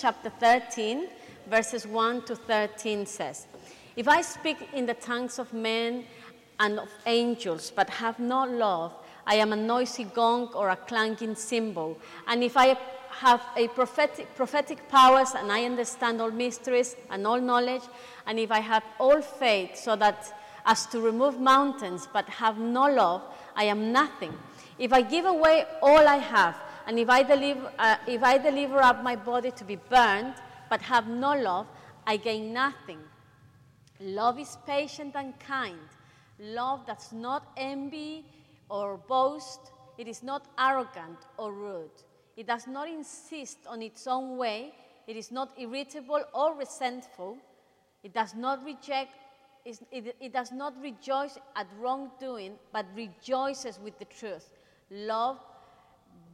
chapter 13, verses 1 to 13 says, If I speak in the tongues of men and of angels, but have not love, I am a noisy gong or a clanging cymbal. And if I have a prophetic, prophetic powers and I understand all mysteries and all knowledge, and if I have all faith so that as to remove mountains but have no love, I am nothing. If I give away all I have, and if I deliver, uh, if I deliver up my body to be burned but have no love, I gain nothing. Love is patient and kind. Love does not envy or boast. It is not arrogant or rude. It does not insist on its own way. It is not irritable or resentful. It does not reject, it, it does not rejoice at wrongdoing, but rejoices with the truth. Love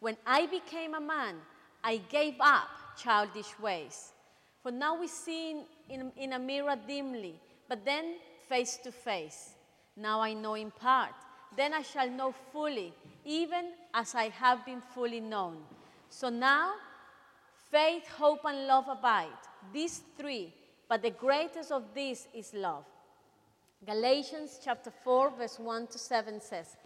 When I became a man, I gave up childish ways. For now we see in, in, a mirror dimly, but then face to face. Now I know in part then I shall know fully, even as I have been fully known. So now, faith, hope, and love abide, these three, but the greatest of these is love. Galatians chapter 4, verse 1 to 7 says,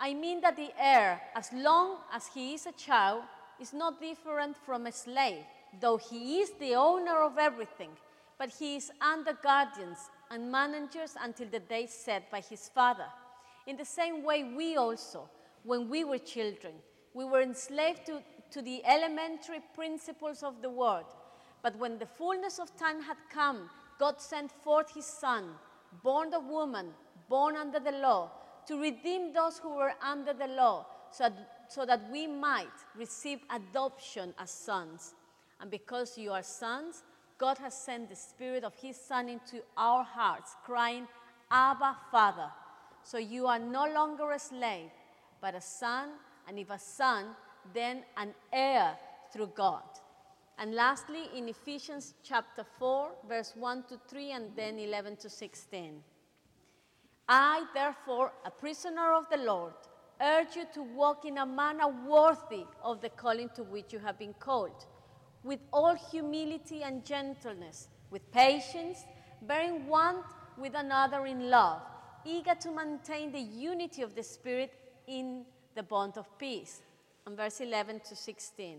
I mean that the heir, as long as he is a child, is not different from a slave, though he is the owner of everything, but he is under guardians and managers until the day set by his father. In the same way, we also, when we were children, we were enslaved to, to the elementary principles of the world. But when the fullness of time had come, God sent forth his Son, born of woman, born under the law, to redeem those who were under the law, so that, so that we might receive adoption as sons. And because you are sons, God has sent the Spirit of His Son into our hearts, crying, Abba, Father. So you are no longer a slave, but a son, and if a son, then an heir through God. And lastly, in Ephesians chapter 4, verse 1 to 3, and then 11 to 16. I, therefore, a prisoner of the Lord, urge you to walk in a manner worthy of the calling to which you have been called, with all humility and gentleness, with patience, bearing one with another in love eager to maintain the unity of the Spirit in the bond of peace. And verse 11 to 16.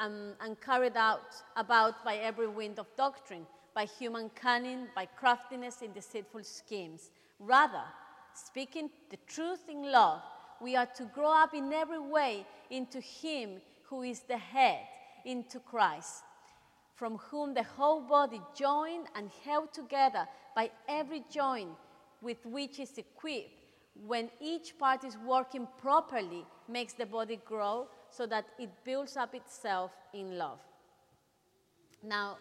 um, and carried out about by every wind of doctrine, by human cunning, by craftiness in deceitful schemes. Rather, speaking the truth in love, we are to grow up in every way into Him who is the head, into Christ from whom the whole body, joined and held together by every joint with which is equipped, when each part is working properly, makes the body grow so that it builds up itself in love. Now,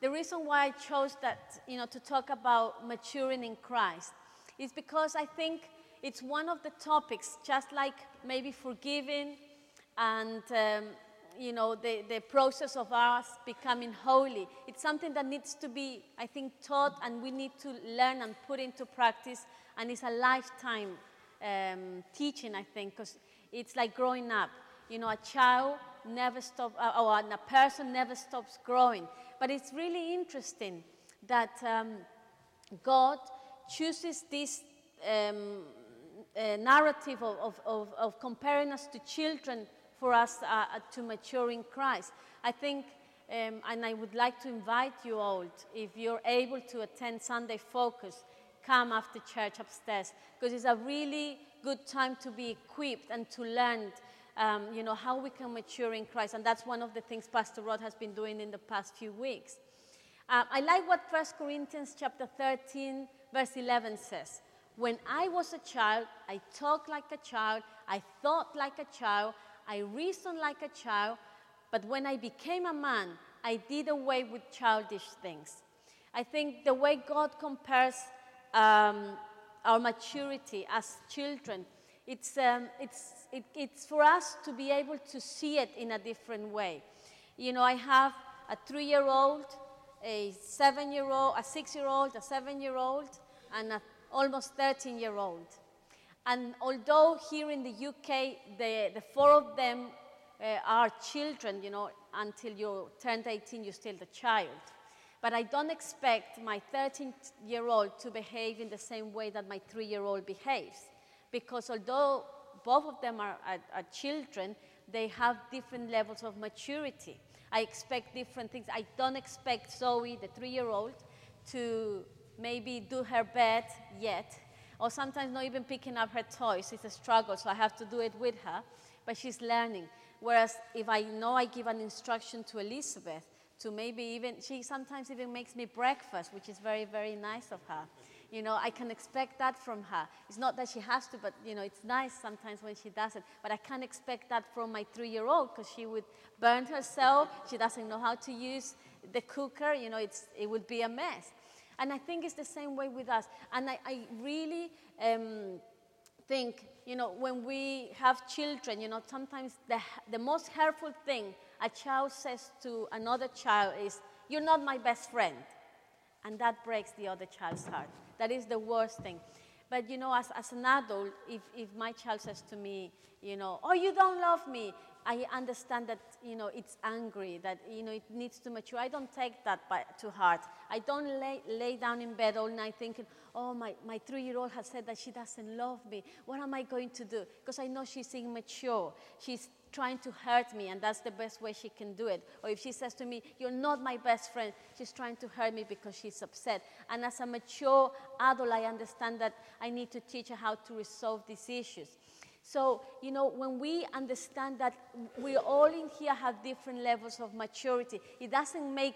the reason why I chose that, you know, to talk about maturing in Christ is because I think it's one of the topics, just like maybe forgiving and um, you know, the, the process of us becoming holy. It's something that needs to be, I think, taught and we need to learn and put into practice. And it's a lifetime um, teaching, I think, because it's like growing up. You know, a child never stops, uh, or a person never stops growing. But it's really interesting that um, God chooses this um, uh, narrative of, of, of, of comparing us to children for us uh, uh, to mature in Christ. I think um, and I would like to invite you all, if you're able to attend Sunday Focus, come after church upstairs, because it's a really good time to be equipped and to learn, um, you know, how we can mature in Christ. And that's one of the things Pastor Rod has been doing in the past few weeks. Um, I like what 1 Corinthians chapter 13, verse 11 says. When I was a child, I talked like a child, I thought like a child, I reasoned like a child, but when I became a man, I did away with childish things. I think the way God compares um, our maturity as children, it's, um, it's, it, it's for us to be able to see it in a different way. You know, I have a three year old, a seven year old, a six year old, a seven year old, and an almost 13 year old. And although here in the UK, the, the four of them uh, are children, you know, until you turned 18, you're still the child. But I don't expect my 13 year old to behave in the same way that my three year old behaves. Because although both of them are, are, are, children, they have different levels of maturity. I expect different things. I don't expect Zoe, the three year old, to maybe do her bed yet, or sometimes not even picking up her toys. It's a struggle, so I have to do it with her, but she's learning. Whereas if I know I give an instruction to Elizabeth, to maybe even, she sometimes even makes me breakfast, which is very, very nice of her. You know, I can expect that from her. It's not that she has to, but, you know, it's nice sometimes when she does it. But I can't expect that from my three year old because she would burn herself. She doesn't know how to use the cooker. You know, it's, it would be a mess. And I think it's the same way with us. And I, I really. Um, think, you know, when we have children, you know, sometimes the, the most hurtful thing a child says to another child is, You're not my best friend. And that breaks the other child's heart. That is the worst thing. But you know, as, as an adult, if, if my child says to me, you know, oh, you don't love me, I understand that, you know, it's angry, that, you know, it needs to mature. I don't take that by, to heart. I don't lay, lay down in bed all night thinking, oh, my, my three-year-old has said that she doesn't love me. What am I going to do? Because I know she's immature. She's trying to hurt me, and that's the best way she can do it. Or if she says to me, You're not my best friend, she's trying to hurt me because she's upset. And as a mature adult, I understand that I need to teach her how to resolve these issues. So, you know, when we understand that we all in here have different levels of maturity, it doesn't make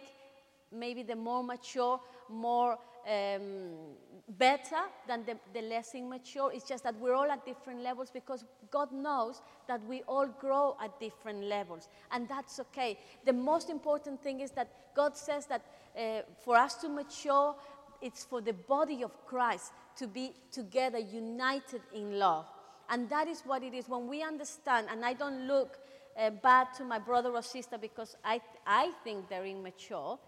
maybe the more mature more um, better than the, the less immature. It's just that we're all at different levels because God knows that we all grow at different levels, and that's okay. The most important thing is that God says that uh, for us to mature, it's for the body of Christ to be together, united in love. And that is what it is. When we understand, and I don't look uh, bad to my brother or sister because I, I think they're immature.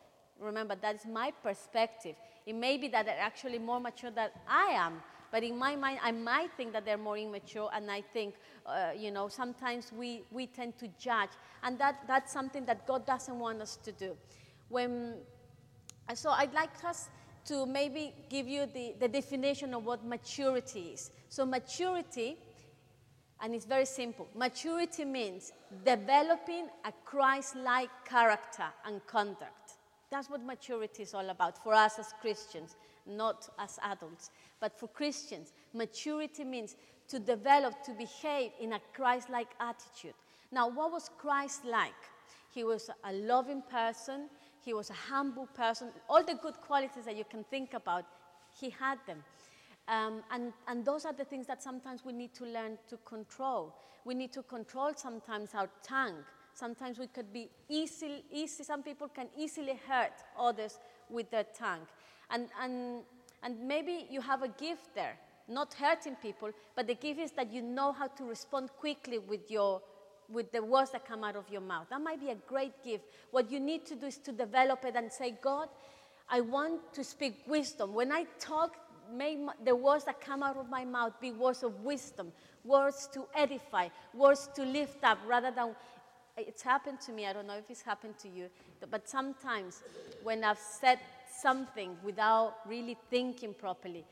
Remember, that is my perspective. It may be that they're actually more mature than I am, but in my mind, I might think that they're more immature, and I think, uh, you know, sometimes we, we tend to judge, and that, that's something that God doesn't want us to do. When, so I'd like us to maybe give you the, the definition of what maturity is. So, maturity and it's very simple. Maturity means developing a Christ like character and conduct. That's what maturity is all about for us as Christians, not as adults. But for Christians, maturity means to develop, to behave in a Christ like attitude. Now, what was Christ like? He was a loving person, he was a humble person. All the good qualities that you can think about, he had them. Um, and, and those are the things that sometimes we need to learn to control. We need to control sometimes our tongue. Sometimes we could be easy, easy some people can easily hurt others with their tongue. And, and, and maybe you have a gift there, not hurting people, but the gift is that you know how to respond quickly with, your, with the words that come out of your mouth. That might be a great gift. What you need to do is to develop it and say, God, I want to speak wisdom. When I talk, may the words that come out of my mouth be words of wisdom, words to edify, words to lift up, rather than it's happened to me. I don't know if it's happened to you, but sometimes when I've said something without really thinking properly,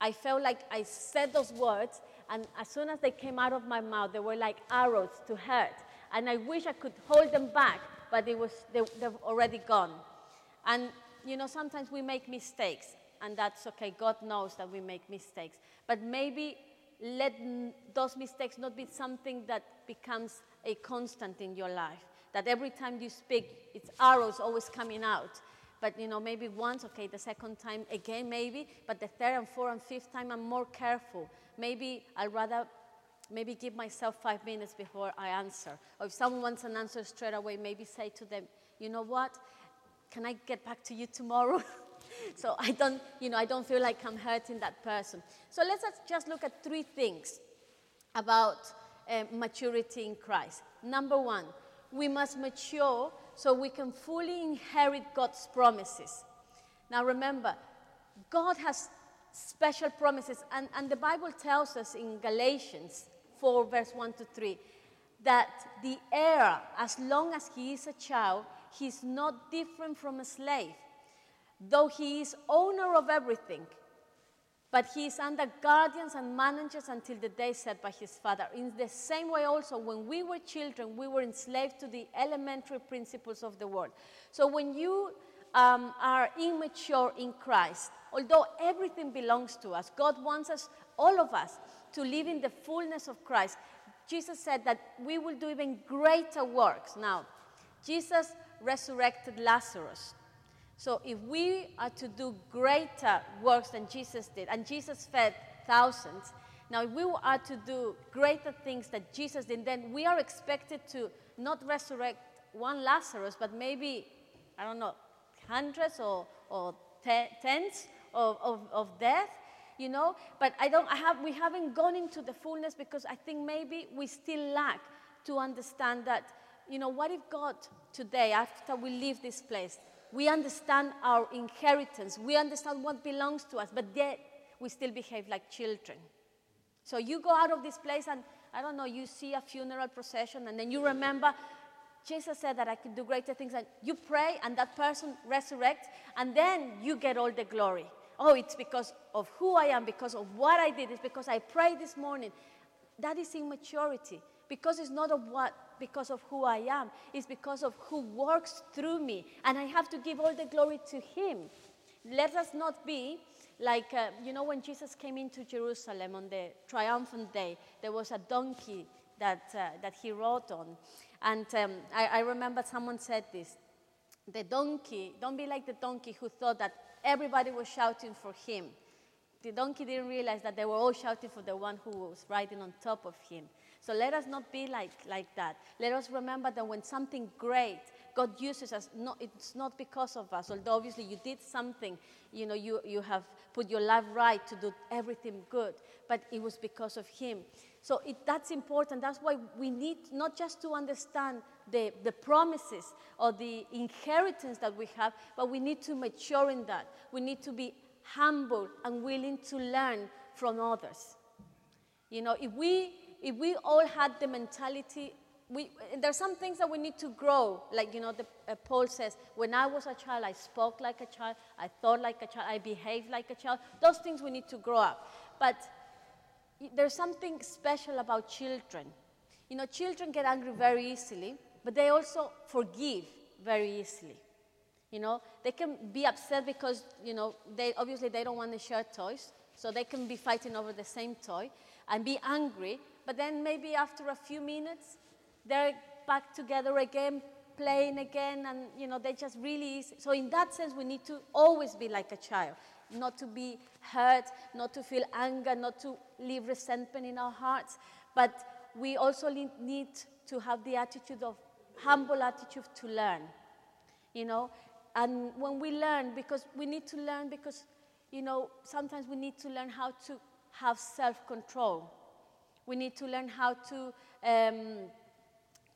I felt like I said those words, and as soon as they came out of my mouth, they were like arrows to hurt. And I wish I could hold them back, but it was, they, they've already gone. And, you know, sometimes we make mistakes, and that's okay. God knows that we make mistakes. But maybe let those mistakes not be something that becomes a constant in your life. That every time you speak, it's arrows always coming out. But you know, maybe once, okay, the second time again, maybe, but the third and fourth and fifth time, I'm more careful. Maybe I'd rather maybe give myself five minutes before I answer. Or if someone wants an answer straight away, maybe say to them, you know what? Can I get back to you tomorrow? so I don't, you know, I don't feel like I'm hurting that person. So let's just look at three things about uh, maturity in Christ. Number one, we must mature so we can fully inherit God's promises. Now remember, God has special promises, and, and the Bible tells us in Galatians 4, verse 1 to 3, that the heir, as long as he is a child, he's not different from a slave, though he is owner of everything. But he is under guardians and managers until the day set by his father. In the same way, also, when we were children, we were enslaved to the elementary principles of the world. So when you um, are immature in Christ, although everything belongs to us, God wants us, all of us, to live in the fullness of Christ. Jesus said that we will do even greater works. Now, Jesus resurrected Lazarus. So if we are to do greater works than Jesus did, and Jesus fed thousands, now if we are to do greater things that Jesus did, then we are expected to not resurrect one Lazarus, but maybe, I don't know, hundreds or, or te- tens of, of, of death you know? But i don't i have we haven't gone into the fullness because i think maybe we still lack to understand that you know what if god today after we leave this place we understand our inheritance. We understand what belongs to us, but yet we still behave like children. So you go out of this place and, I don't know, you see a funeral procession and then you remember Jesus said that I could do greater things. And you pray and that person resurrects and then you get all the glory. Oh, it's because of who I am, because of what I did. It's because I prayed this morning. That is immaturity because it's not of what because of who I am, it's because of who works through me. And I have to give all the glory to Him. Let us not be like, uh, you know, when Jesus came into Jerusalem on the triumphant day, there was a donkey that, uh, that he rode on. And um, I, I remember someone said this the donkey, don't be like the donkey who thought that everybody was shouting for him. The donkey didn't realize that they were all shouting for the one who was riding on top of him. So let us not be like, like that. Let us remember that when something great, God uses us, not, it's not because of us, although obviously you did something, you know, you, you have put your life right to do everything good, but it was because of Him. So it, that's important. That's why we need not just to understand the, the promises or the inheritance that we have, but we need to mature in that. We need to be humble and willing to learn from others. You know, if we if we all had the mentality, we, there are some things that we need to grow. Like, you know, the, uh, Paul says, when I was a child, I spoke like a child, I thought like a child, I behaved like a child. Those things we need to grow up. But there's something special about children. You know, children get angry very easily, but they also forgive very easily. You know, they can be upset because, you know, they obviously they don't want to share toys, so they can be fighting over the same toy and be angry, but then maybe after a few minutes, they're back together again, playing again, and you know, they just really. So in that sense, we need to always be like a child, not to be hurt, not to feel anger, not to leave resentment in our hearts, but we also need to have the attitude of humble attitude to learn, you know, and when we learn, because we need to learn because, you know, sometimes we need to learn how to have self-control we need to learn how to um,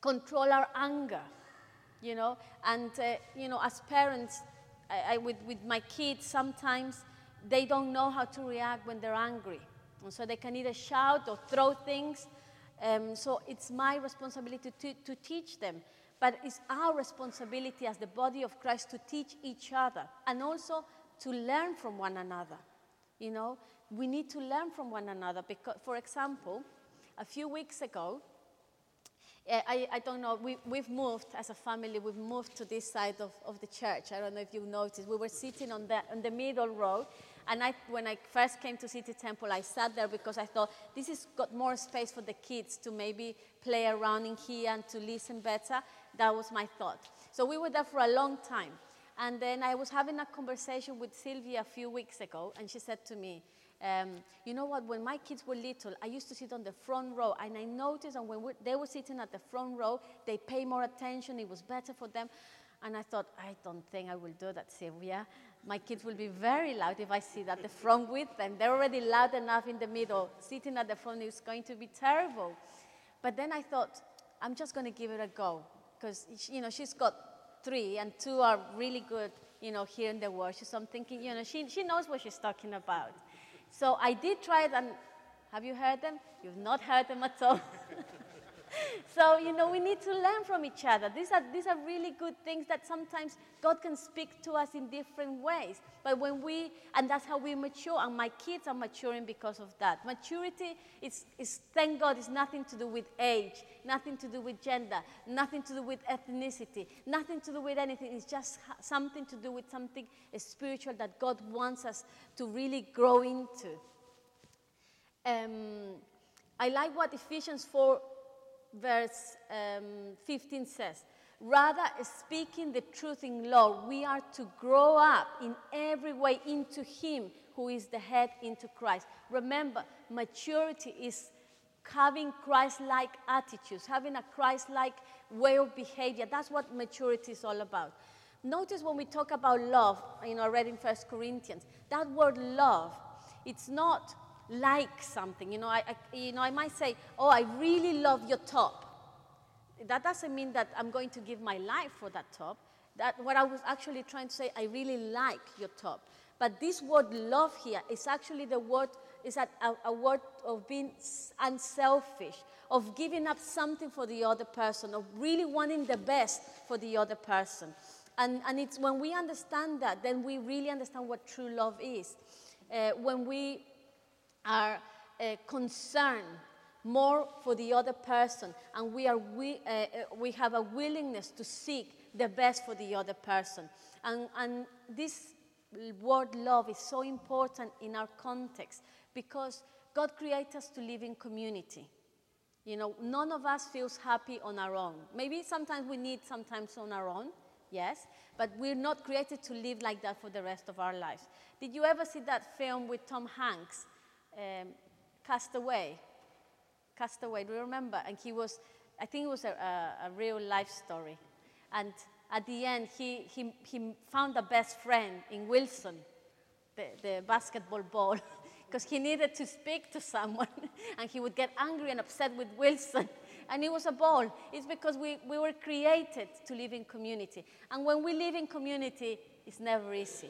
control our anger, you know. And, uh, you know, as parents, I, I, with, with my kids, sometimes they don't know how to react when they're angry. And so they can either shout or throw things. Um, so it's my responsibility to, to teach them. But it's our responsibility as the body of Christ to teach each other and also to learn from one another. You know, we need to learn from one another because, for example, a few weeks ago, Uh, I, I don't know, we, we've moved as a family, we've moved to this side of, of the church. I don't know if you've noticed. We were sitting on the, on the middle row, and I, when I first came to City Temple, I sat there because I thought this has got more space for the kids to maybe play around in here and to listen better. That was my thought. So we were there for a long time. And then I was having a conversation with Sylvia a few weeks ago, and she said to me, um, you know what, when my kids were little, I used to sit on the front row, and I noticed that when they were sitting at the front row, they pay more attention, it was better for them. And I thought, I don't think I will do that, Sylvia. My kids will be very loud if I sit at the front with them. They're already loud enough in the middle. Sitting at the front is going to be terrible. But then I thought, I'm just going to give it a go. Because, you know, she's got three, and two are really good, you know, hearing the worship. So I'm thinking, you know, she, she knows what she's talking about. So I did try it, and have you heard them? You've not heard them at all. so, you know, we need to learn from each other. These are, these are really good things that sometimes God can speak to us in different ways. But when we, and that's how we mature, and my kids are maturing because of that. Maturity is, is thank God, is nothing to do with age, nothing to do with gender, nothing to do with ethnicity, nothing to do with anything. It's just something to do with something spiritual that God wants us to really grow into. Um, I like what Ephesians 4 verse um, 15 says, Rather, speaking the truth in love, we are to grow up in every way into Him who is the head, into Christ. Remember, maturity is having Christ like attitudes, having a Christ like way of behavior. That's what maturity is all about. Notice when we talk about love, you know, I read in First Corinthians, that word love, it's not like something. You know, I, I, you know, I might say, oh, I really love your top. That doesn't mean that I'm going to give my life for that top. That what I was actually trying to say, I really like your top. But this word love here is actually the word, is a, a, word of being unselfish, of giving up something for the other person, of really wanting the best for the other person. And, and it's when we understand that, then we really understand what true love is. Uh, when we are uh, concerned more for the other person and we, are, we, uh, uh, we have a willingness to seek the best for the other person. And, and this word love is so important in our context because God created us to live in community. You know, none of us feels happy on our own. Maybe sometimes we need sometimes on our own, yes, but we're not created to live like that for the rest of our lives. Did you ever see that film with Tom Hanks? Um, Castaway. Castaway, do you remember? And he was, I think it was a, a, a real life story. And at the end, he, he, he found a best friend in Wilson, the, the basketball ball, because he needed to speak to someone. and he would get angry and upset with Wilson. And it was a ball. It's because we, we were created to live in community. And when we live in community, it's never easy.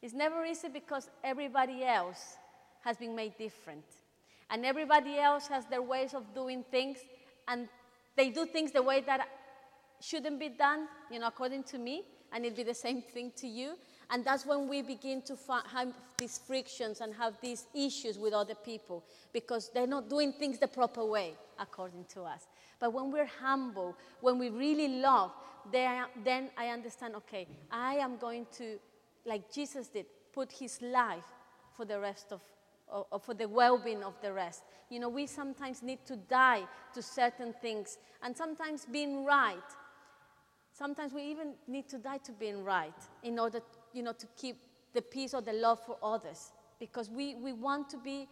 It's never easy because everybody else has been made different. And everybody else has their ways of doing things, and they do things the way that shouldn't be done, you know, according to me, and it'll be the same thing to you. And that's when we begin to have these frictions and have these issues with other people because they're not doing things the proper way, according to us. But when we're humble, when we really love, then I understand okay, I am going to, like Jesus did, put his life for the rest of or, or for the well being of the rest. You know, we sometimes need to die to certain things, and sometimes being right. Sometimes we even need to die to being right in order, you know, to keep the peace or the love for others. Because we, we want to be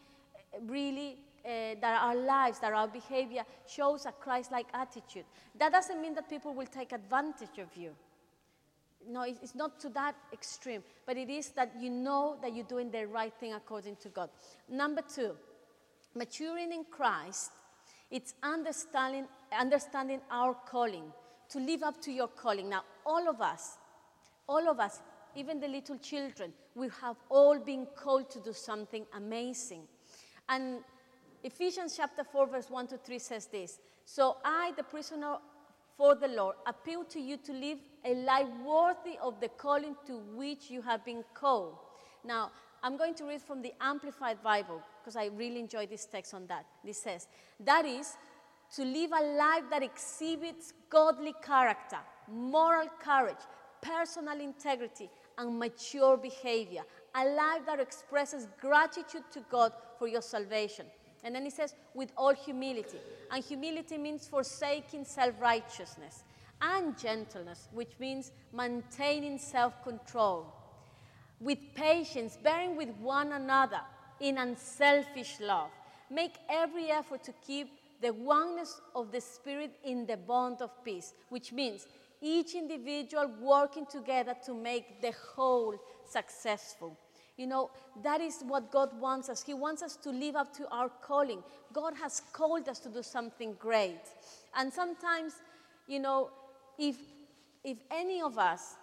really uh, that our lives, that our behavior shows a Christ like attitude. That doesn't mean that people will take advantage of you no, it's not to that extreme, but it is that you know that you're doing the right thing according to God. Number two, maturing in Christ, it's understanding, understanding our calling, to live up to your calling. Now, all of us, all of us, even the little children, we have all been called to do something amazing. And Ephesians chapter 4, verse 1 to 3 says this So I, the prisoner for the Lord, appeal to you to live a life worthy of the calling to which you have been called. Now, I'm going to read from the Amplified Bible because I really enjoy this text on that. This says, That is, to live a life that exhibits godly character, moral courage, personal integrity, and mature behavior. A life that expresses gratitude to God for your salvation. And then he says, with all humility. And humility means forsaking self righteousness and gentleness, which means maintaining self control. With patience, bearing with one another in unselfish love. Make every effort to keep the oneness of the Spirit in the bond of peace, which means each individual working together to make the whole successful. You know, that is what God wants us. He wants us to live up to our calling. God has called us to do something great. And sometimes, you know, if, if any of us,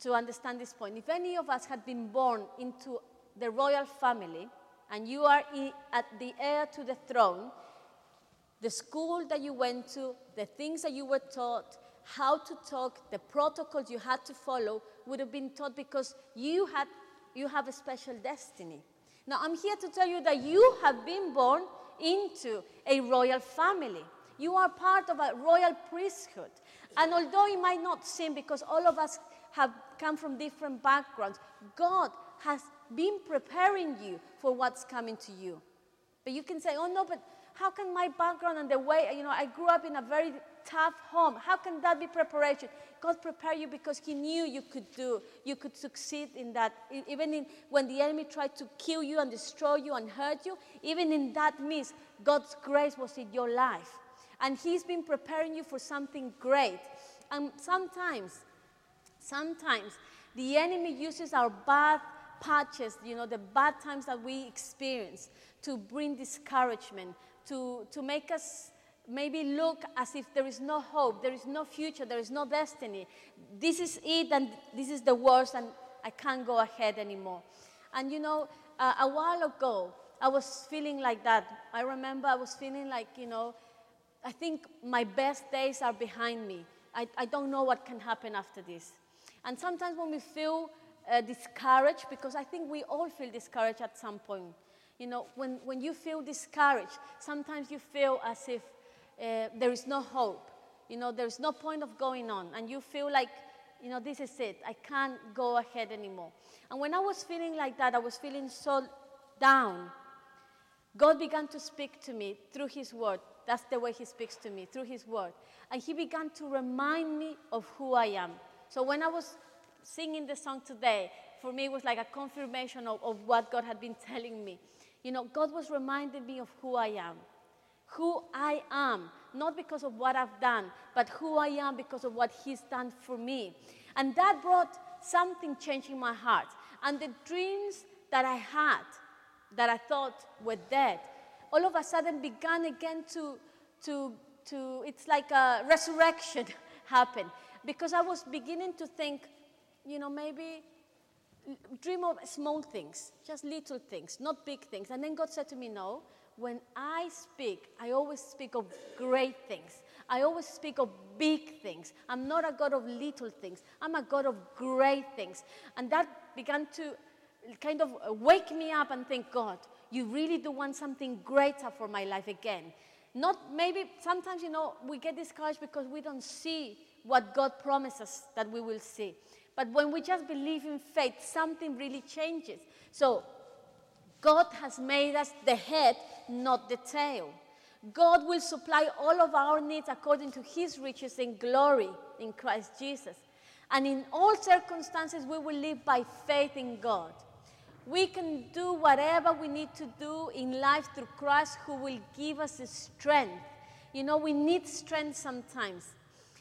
to understand this point, if any of us had been born into the royal family and you are at the heir to the throne, the school that you went to, the things that you were taught, how to talk, the protocols you had to follow would have been taught because you had you have a special destiny. Now, I'm here to tell you that you have been born into a royal family. You are part of a royal priesthood. And although it might not seem, because all of us have come from different backgrounds, God has been preparing you for what's coming to you. But you can say, oh no, but how can my background and the way, you know, I grew up in a very tough home. How can that be preparation? God prepared you because He knew you could do, you could succeed in that. Even in, when the enemy tried to kill you and destroy you and hurt you, even in that midst, God's grace was in your life. And He's been preparing you for something great. And sometimes, sometimes the enemy uses our bad patches, you know, the bad times that we experience to bring discouragement, to, to make us maybe look as if there is no hope, there is no future, there is no destiny. This is it, and this is the worst, and I can't go ahead anymore. And you know, uh, a while ago, I was feeling like that. I remember I was feeling like, you know, I think my best days are behind me. I, I don't know what can happen after this. And sometimes when we feel uh, discouraged, because I think we all feel discouraged at some point, you know, when, when you feel discouraged, sometimes you feel as if uh, there is no hope. You know, there's no point of going on. And you feel like, you know, this is it. I can't go ahead anymore. And when I was feeling like that, I was feeling so down. God began to speak to me through His Word. That's the way He speaks to me, through His Word. And He began to remind me of who I am. So when I was singing the song today, for me, it was like a confirmation of, of what God had been telling me. You know, God was reminding me of who I am. Who I am, not because of what I've done, but who I am because of what He's done for me. And that brought something changing my heart. And the dreams that I had, that I thought were dead, all of a sudden began again to, to, to it's like a resurrection happened. Because I was beginning to think, you know, maybe dream of small things, just little things, not big things. And then God said to me, No, when I speak, I always speak of great things. I always speak of big things. I'm not a God of little things, I'm a God of great things. And that began to kind of wake me up and think, God, you really do want something greater for my life again. Not maybe sometimes, you know, we get discouraged because we don't see what God promises that we will see. But when we just believe in faith, something really changes. So, God has made us the head, not the tail. God will supply all of our needs according to his riches in glory in Christ Jesus. And in all circumstances, we will live by faith in God. We can do whatever we need to do in life through Christ who will give us the strength. You know, we need strength sometimes.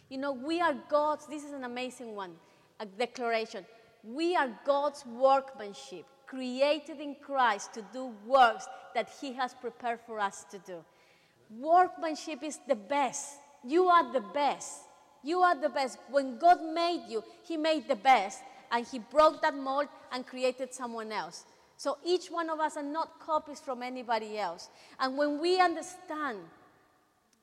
You know, we are God's, this is an amazing one a declaration. We are God's workmanship, created in Christ to do works that He has prepared for us to do. Workmanship is the best. You are the best. You are the best. When God made you, He made the best, and He broke that mold and created someone else. So each one of us are not copies from anybody else. And when we understand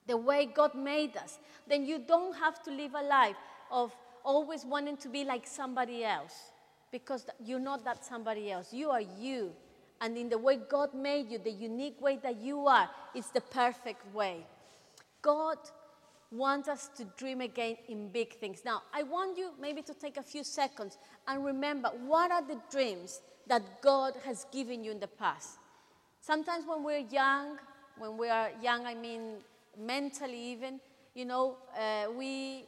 the way God made us, then you don't have to live a life of always wanting to be like somebody else because you're not that somebody else. You are you. And in the way God made you, the unique way that you are, it's the perfect way. God wants us to dream again in big things. Now, I want you maybe to take a few seconds and remember what are the dreams that God has given you in the past. Sometimes when we're young, when we are young, I mean mentally even, you know, uh, we,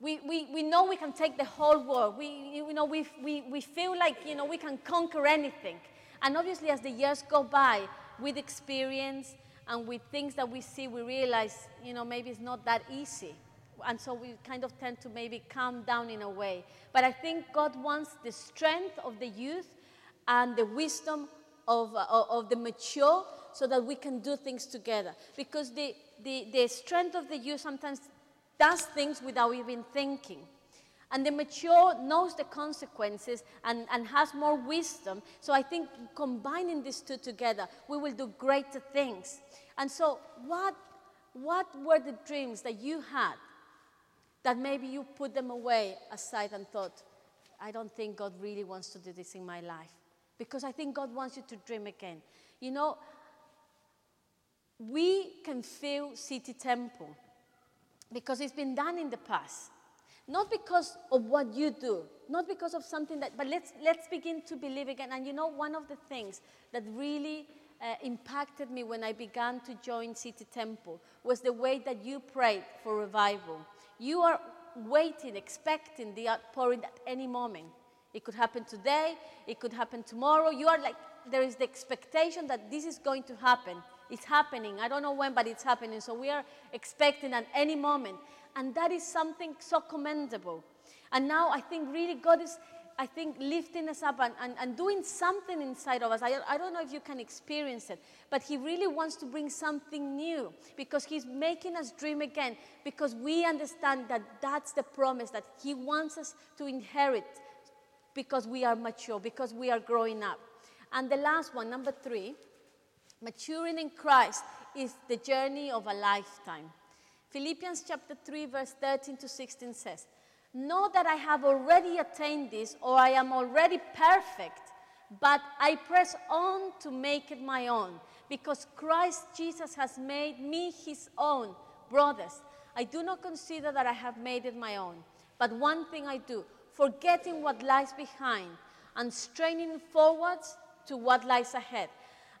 we, we, we know we can take the whole world. We, you know, we, we, we feel like, you know, we can conquer anything. And obviously, as the years go by, with experience and with things that we see, we realize, you know, maybe it's not that easy. And so we kind of tend to maybe calm down in a way. But I think God wants the strength of the youth and the wisdom of, uh, of the mature so that we can do things together. Because the, the, the strength of the youth sometimes does things without even thinking. And the mature knows the consequences and, and has more wisdom. So I think combining these two together, we will do greater things. And so, what, what were the dreams that you had that maybe you put them away aside and thought, I don't think God really wants to do this in my life? Because I think God wants you to dream again. You know, we can feel City Temple because it's been done in the past. Not because of what you do, not because of something that, but let's, let's begin to believe again. And you know, one of the things that really uh, impacted me when I began to join City Temple was the way that you prayed for revival. You are waiting, expecting the outpouring at any moment. It could happen today, it could happen tomorrow. You are like, there is the expectation that this is going to happen. It's happening. I don't know when, but it's happening. So we are expecting at any moment. And that is something so commendable. And now I think really God is, I think, lifting us up and, and, and doing something inside of us. I, I don't know if you can experience it, but He really wants to bring something new because He's making us dream again because we understand that that's the promise that He wants us to inherit because we are mature, because we are growing up. And the last one, number three, Maturing in Christ is the journey of a lifetime. Philippians chapter 3, verse 13 to 16 says, Know that I have already attained this, or I am already perfect, but I press on to make it my own, because Christ Jesus has made me his own. Brothers, I do not consider that I have made it my own, but one thing I do, forgetting what lies behind and straining forwards to what lies ahead.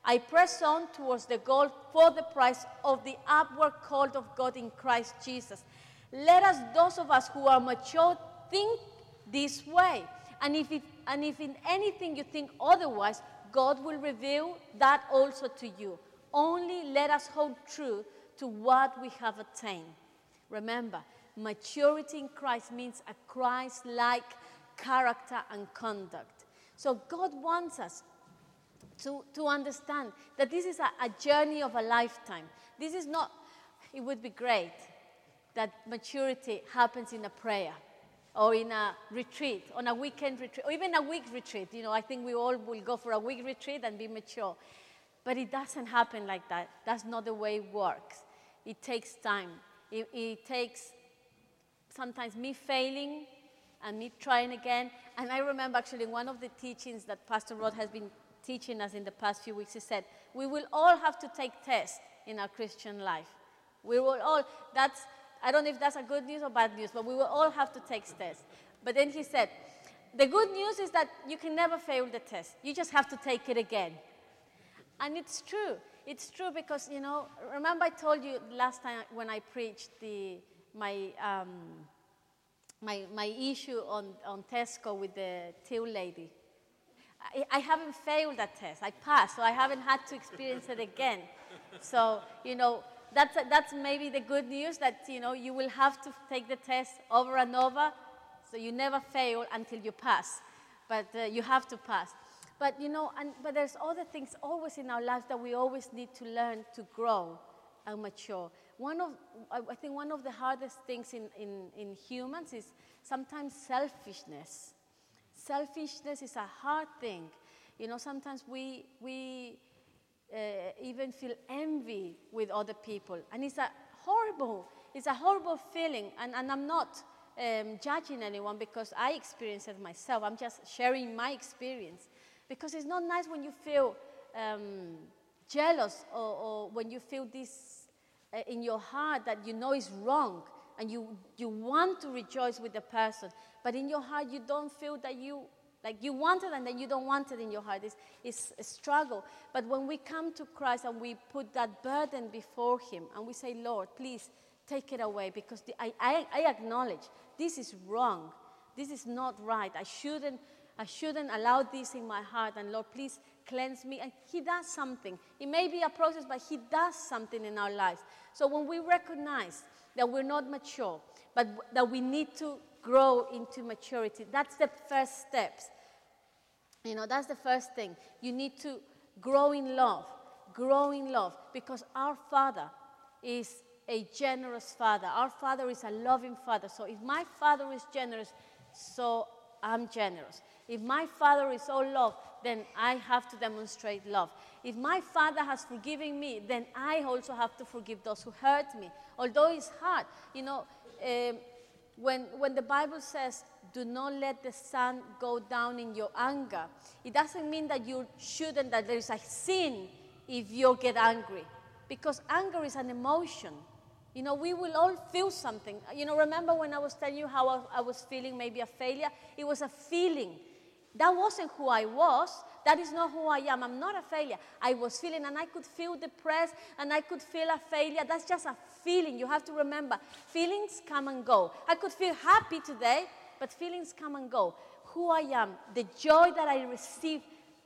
I press on towards the goal for the prize of the upward call of God in Christ Jesus. Let us, those of us who are mature, think this way. And if, it, and if in anything you think otherwise, God will reveal that also to you. Only let us hold true to what we have attained. Remember, maturity in Christ means a Christ like character and conduct. So God wants us to, to understand that this is a, a journey of a lifetime. This is not, it would be great that maturity happens in a prayer or in a retreat, on a weekend retreat, or even a week retreat. You know, I think we all will go for a week retreat and be mature. But it doesn't happen like that. That's not the way it works. It takes time. It, it takes sometimes me failing and me trying again. And I remember actually one of the teachings that Pastor Rod has been teaching us in the past few weeks, he said, we will all have to take tests in our Christian life. We will all, that's, I don't know if that's a good news or bad news, but we will all have to take tests. But then he said, the good news is that you can never fail the test. You just have to take it again. And it's true. It's true because, you know, remember I told you last time when I preached the, my, um, my, my issue on, on Tesco with the till lady. I, haven't failed that test. I passed, so I haven't had to experience it again. So, you know, that's, that's maybe the good news that, you know, you will have to take the test over and over, so you never fail until you pass. But uh, you have to pass. But, you know, and, but there's other things always in our lives that we always need to learn to grow and mature. One of, I think one of the hardest things in, in, in humans is sometimes selfishness. Selfishness is a hard thing. You know, sometimes we, we uh, even feel envy with other people. And it's a horrible, it's a horrible feeling. And, and I'm not um, judging anyone because I experience it myself. I'm just sharing my experience. Because it's not nice when you feel um, jealous or, or, when you feel this uh, in your heart that you know is wrong and you, you want to rejoice with the person, but in your heart you don't feel that you like you want it and then you don't want it in your heart. It's, it's a struggle. But when we come to Christ and we put that burden before Him and we say, Lord, please take it away because the, I, I, I acknowledge this is wrong. This is not right. I shouldn't, I shouldn't allow this in my heart. And Lord, please cleanse me. And He does something. It may be a process, but He does something in our lives. So when we recognize that we're not mature, but that we need to grow into maturity, that's the first steps. You know, that's the first thing. You need to grow in love, grow in love, because our Father is a generous Father. Our Father is a loving Father. So if my Father is generous, so I'm generous. If my Father is all love, then I have to demonstrate love. If my Father has forgiven me, then I also have to forgive those who hurt me. Although it's hard, you know, um, when, when the Bible says, do not let the sun go down in your anger, it doesn't mean that you shouldn't, that there is a sin if you get angry. Because anger is an emotion. You know, we will all feel something. You know, remember when I was telling you how I, I was feeling maybe a failure? It was a feeling. That wasn't who I was. That is not who I am. I'm not a failure. I was feeling, and I could feel depressed, and I could feel a failure. That's just a feeling. You have to remember feelings come and go. I could feel happy today, but feelings come and go. Who I am, the joy that I receive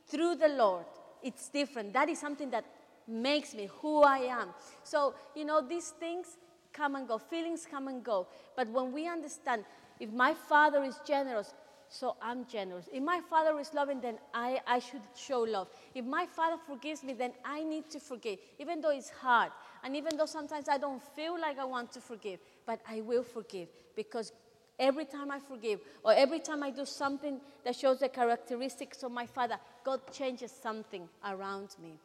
through the Lord, it's different. That is something that makes me who I am. So, you know, these things come and go, feelings come and go. But when we understand, if my Father is generous, so I'm generous. If my father is loving, then I, I should show love. If my father forgives me, then I need to forgive, even though it's hard. And even though sometimes I don't feel like I want to forgive, but I will forgive because every time I forgive or every time I do something that shows the characteristics of my father, God changes something around me.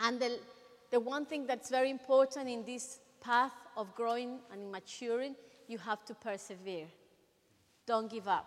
And the, the one thing that's very important in this path of growing and maturing, you have to persevere. Don't give up.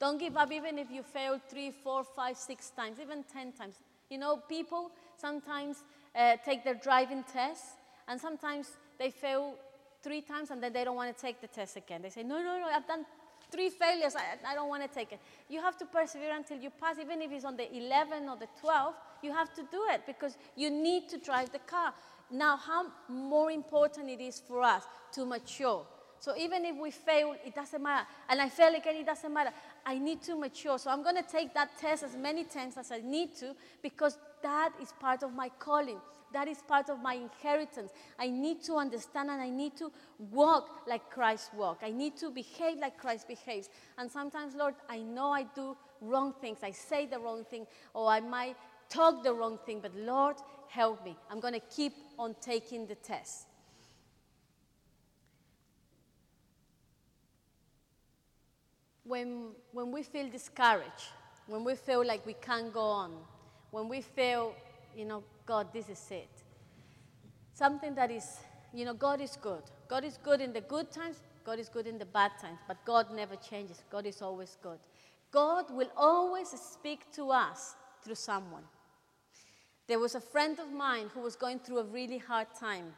Don't give up even if you fail three, four, five, six times, even 10 times. You know, people sometimes uh, take their driving test, and sometimes they fail three times and then they don't want to take the test again. They say, No, no, no, I've done three failures. I, I don't want to take it. You have to persevere until you pass, even if it's on the 11 or the 12, you have to do it because you need to drive the car. Now, how more important it is for us to mature so even if we fail, it doesn't matter. And I fail again, it doesn't matter. I need to mature. So I'm going to take that test as many times as I need to because that is part of my calling. That is part of my inheritance. I need to understand and I need to walk like Christ walked. I need to behave like Christ behaves. And sometimes, Lord, I know I do wrong things. I say the wrong thing or I might talk the wrong thing, but Lord, help me. I'm going to keep on taking the test. When, when we feel discouraged, when we feel like we can't go on, when we feel, you know, God, this is it. Something that is, you know, God is good. God is good in the good times, God is good in the bad times, but God never changes. God is always good. God will always speak to us through someone. There was a friend of mine who was going through a really hard time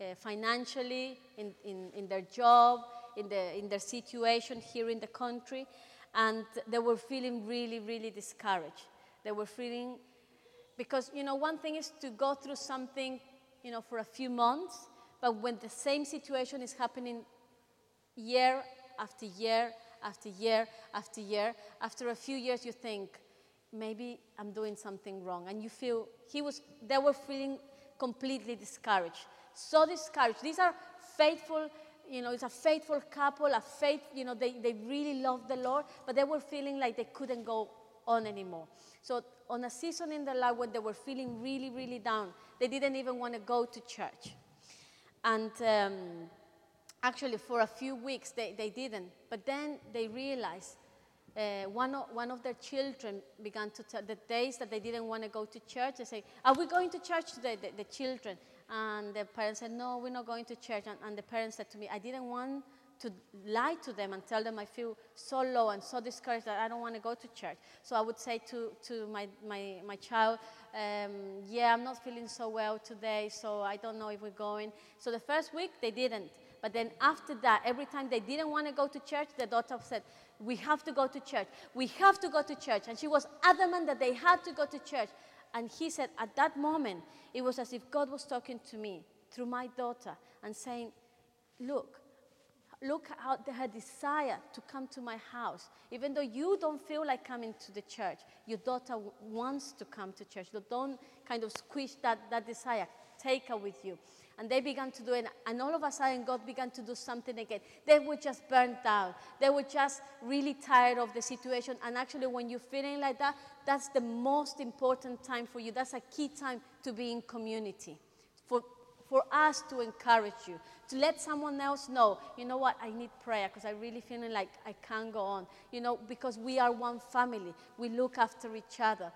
uh, financially, in, in, in their job, in, the, in their situation here in the country, and they were feeling really, really discouraged. They were feeling, because, you know, one thing is to go through something, you know, for a few months, but when the same situation is happening year after year after year after year, after a few years you think, maybe I'm doing something wrong. And you feel, he was, they were feeling completely discouraged. So discouraged. These are faithful you know, it's a faithful couple, a faith, you know, they, they really love the Lord, but they were feeling like they couldn't go on anymore. So on a season in their life when they were feeling really, really down, they didn't even want to go to church. And um, actually, for a few weeks, they, they didn't. But then they realized uh, one, of, one of their children began to tell the days that they didn't want to go to church, they say, Are we going to church today? The, the children. And the parents said, No, we're not going to church. And, and the parents said to me, I didn't want to lie to them and tell them I feel so low and so discouraged that I don't want to go to church. So I would say to, to my, my, my child, um, Yeah, I'm not feeling so well today, so I don't know if we're going. So the first week, they didn't. But then after that, every time they didn't want to go to church, the daughter said, We have to go to church. We have to go to church. And she was adamant that they had to go to church. And he said, At that moment, it was as if God was talking to me through my daughter and saying, Look, look at her desire to come to my house. Even though you don't feel like coming to the church, your daughter wants to come to church. So don't kind of squish that, that desire. Take her with you. And they began to do it, and all of a sudden, God began to do something again. They were just burnt out. They were just really tired of the situation. And actually, when you're feeling like that, that's the most important time for you. That's a key time to be in community. For for us to encourage you, to let someone else know, you know what, I need prayer because I'm really feeling like I can't go on. You know, because we are one family, we look after each other.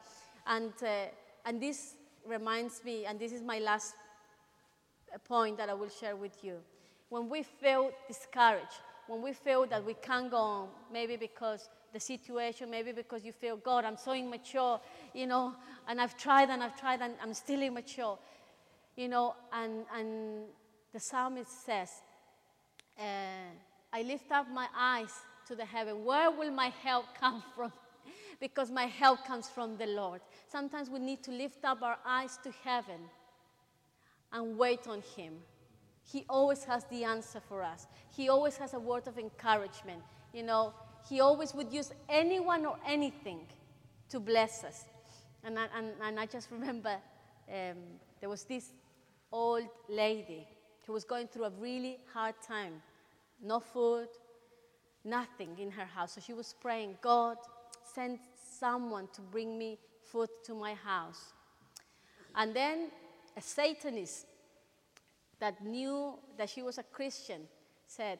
And, uh, and this reminds me, and this is my last point that I will share with you. When we feel discouraged, when we feel that we can't go on, maybe because the situation, maybe because you feel, God, I'm so immature, you know, and I've tried and I've tried and I'm still immature you know, and, and the psalmist says, uh, I lift up my eyes to the heaven. Where will my help come from? because my help comes from the Lord. Sometimes we need to lift up our eyes to heaven and wait on Him. He always has the answer for us. He always has a word of encouragement. You know, He always would use anyone or anything to bless us. And I, and, and I just remember um, there was this old lady who was going through a really hard time. No food, nothing in her house. So she was praying, God, send someone to bring me food to my house. And then a Satanist that knew that she was a Christian said,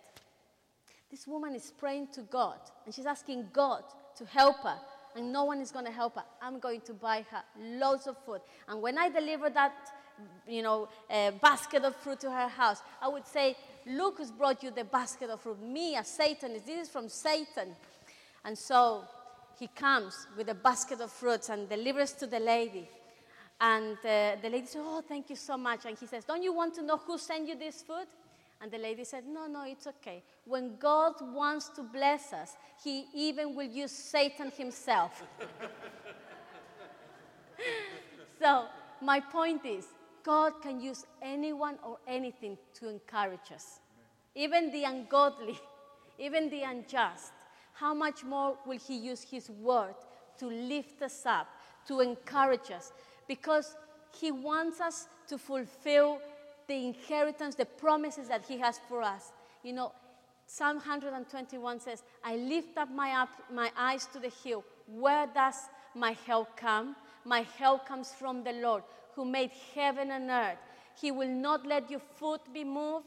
This woman is praying to God and she's asking God to help her, and no one is going to help her. I'm going to buy her loads of food. And when I deliver that you know, basket of fruit to her house. I would say, Look who's brought you the basket of fruit. Me, a Satanist. This is from Satan. And so he comes with a basket of fruits and delivers to the lady. And uh, the lady said, Oh, thank you so much. And he says, Don't you want to know who sent you this food? And the lady said, No, no, it's okay. When God wants to bless us, he even will use Satan himself. so, my point is God can use anyone or anything to encourage us. Even the ungodly, even the unjust. How much more will He use His word to lift us up, to encourage us? Because He wants us to fulfill the inheritance, the promises that He has for us. You know, Psalm 121 says, I lift up my, up, my eyes to the hill. Where does my help come? My help comes from the Lord who made heaven and earth. He will not let your foot be moved.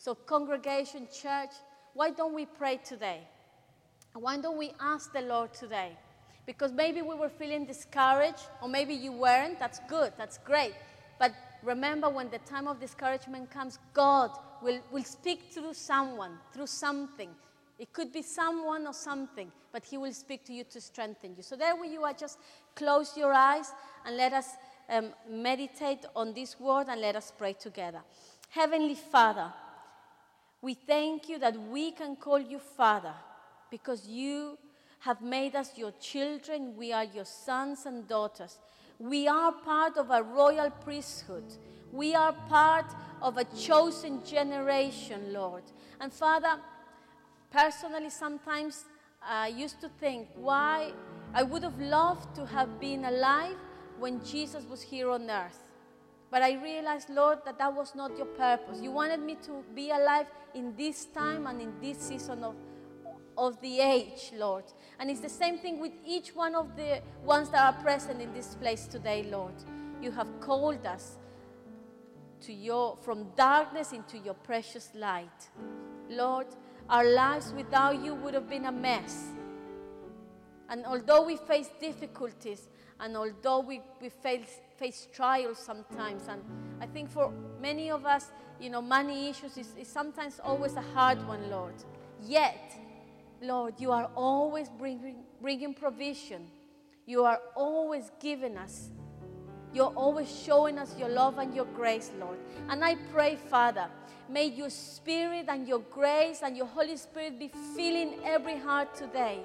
So, congregation, church, why don't we pray today? Why don't we ask the Lord today? Because maybe we were feeling discouraged, or maybe you weren't. That's good, that's great. But remember, when the time of discouragement comes, God will, will speak through someone, through something. It could be someone or something, but He will speak to you to strengthen you. So, there where you are, just close your eyes and let us um, meditate on this word and let us pray together. Heavenly Father, we thank you that we can call you Father because you have made us your children. We are your sons and daughters. We are part of a royal priesthood. We are part of a chosen generation, Lord. And Father, personally, sometimes I used to think why I would have loved to have been alive when Jesus was here on earth. But I realized, Lord, that that was not your purpose. You wanted me to be alive in this time and in this season of, of the age, Lord. And it's the same thing with each one of the ones that are present in this place today, Lord. You have called us to your from darkness into your precious light. Lord, our lives without you would have been a mess. And although we face difficulties, and although we, we face, face trials sometimes, and I think for many of us, you know, money issues is, is sometimes always a hard one, Lord. Yet, Lord, you are always bringing, bringing provision. You are always giving us you're always showing us your love and your grace, Lord. And I pray, Father, may your spirit and your grace and your Holy Spirit be filling every heart today.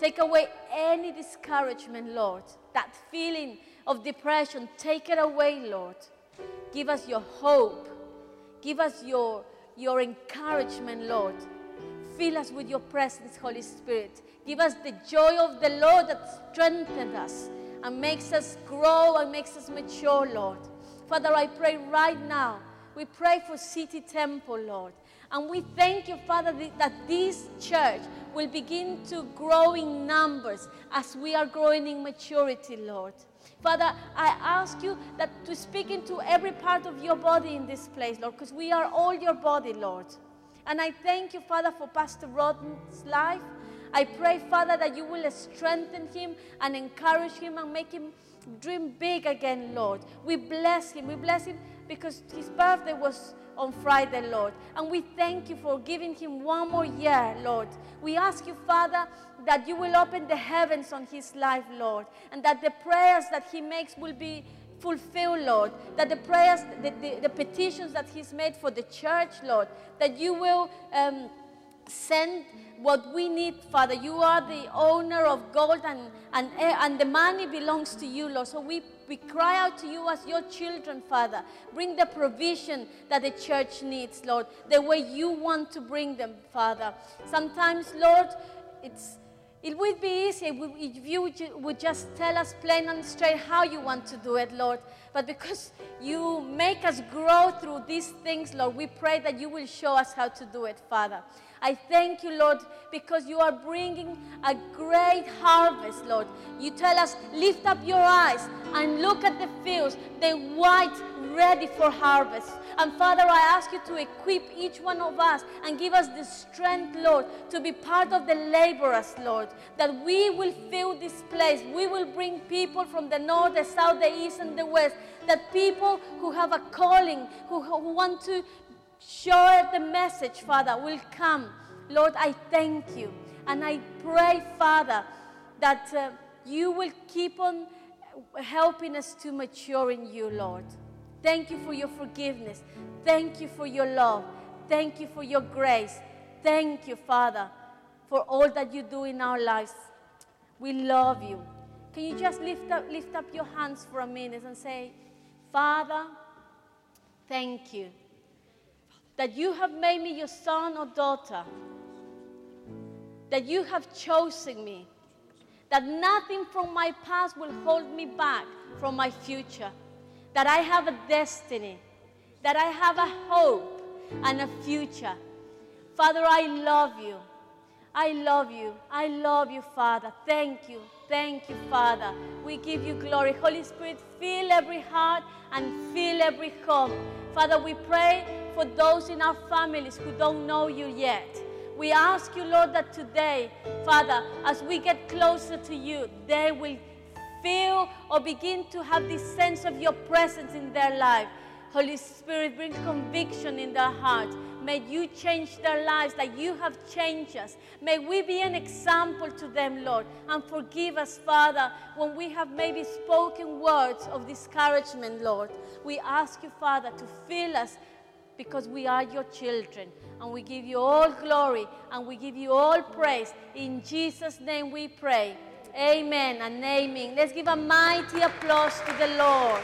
Take away any discouragement, Lord. That feeling of depression, take it away, Lord. Give us your hope. Give us your, your encouragement, Lord. Fill us with your presence, Holy Spirit. Give us the joy of the Lord that strengthens us and makes us grow and makes us mature, Lord. Father, I pray right now. We pray for City Temple, Lord. And we thank you, Father, that this church will begin to grow in numbers as we are growing in maturity, Lord. Father, I ask you that to speak into every part of your body in this place, Lord, because we are all your body, Lord. And I thank you, Father, for Pastor Rodden's life. I pray, Father, that you will strengthen him and encourage him and make him dream big again, Lord. We bless him. We bless him because his birthday was on Friday, Lord. And we thank you for giving him one more year, Lord. We ask you, Father, that you will open the heavens on his life, Lord, and that the prayers that he makes will be fulfilled, Lord. That the prayers, the, the, the petitions that he's made for the church, Lord, that you will um, send what we need, Father. You are the owner of gold and, and, and the money belongs to you, Lord. So we, we cry out to you as your children, Father. Bring the provision that the church needs, Lord, the way you want to bring them, Father. Sometimes, Lord, it's it would be easy if you would just tell us plain and straight how you want to do it, Lord. But because you make us grow through these things, Lord, we pray that you will show us how to do it, Father. I thank you, Lord, because you are bringing a great harvest, Lord. You tell us, lift up your eyes and look at the fields, the white, ready for harvest. And Father, I ask you to equip each one of us and give us the strength, Lord, to be part of the laborers, Lord, that we will fill this place. We will bring people from the north, the south, the east, and the west. That people who have a calling, who, who want to share the message, Father, will come. Lord, I thank you. And I pray, Father, that uh, you will keep on helping us to mature in you, Lord. Thank you for your forgiveness. Thank you for your love. Thank you for your grace. Thank you, Father, for all that you do in our lives. We love you. Can you just lift up, lift up your hands for a minute and say, Father, thank you that you have made me your son or daughter, that you have chosen me, that nothing from my past will hold me back from my future, that I have a destiny, that I have a hope and a future. Father, I love you. I love you. I love you, Father. Thank you. Thank you, Father. We give you glory. Holy Spirit, fill every heart and fill every home. Father, we pray for those in our families who don't know you yet. We ask you, Lord, that today, Father, as we get closer to you, they will feel or begin to have this sense of your presence in their life. Holy Spirit, bring conviction in their heart. May you change their lives like you have changed us. May we be an example to them, Lord. And forgive us, Father, when we have maybe spoken words of discouragement, Lord. We ask you, Father, to fill us because we are your children. And we give you all glory and we give you all praise. In Jesus' name we pray. Amen and amen. Let's give a mighty applause to the Lord.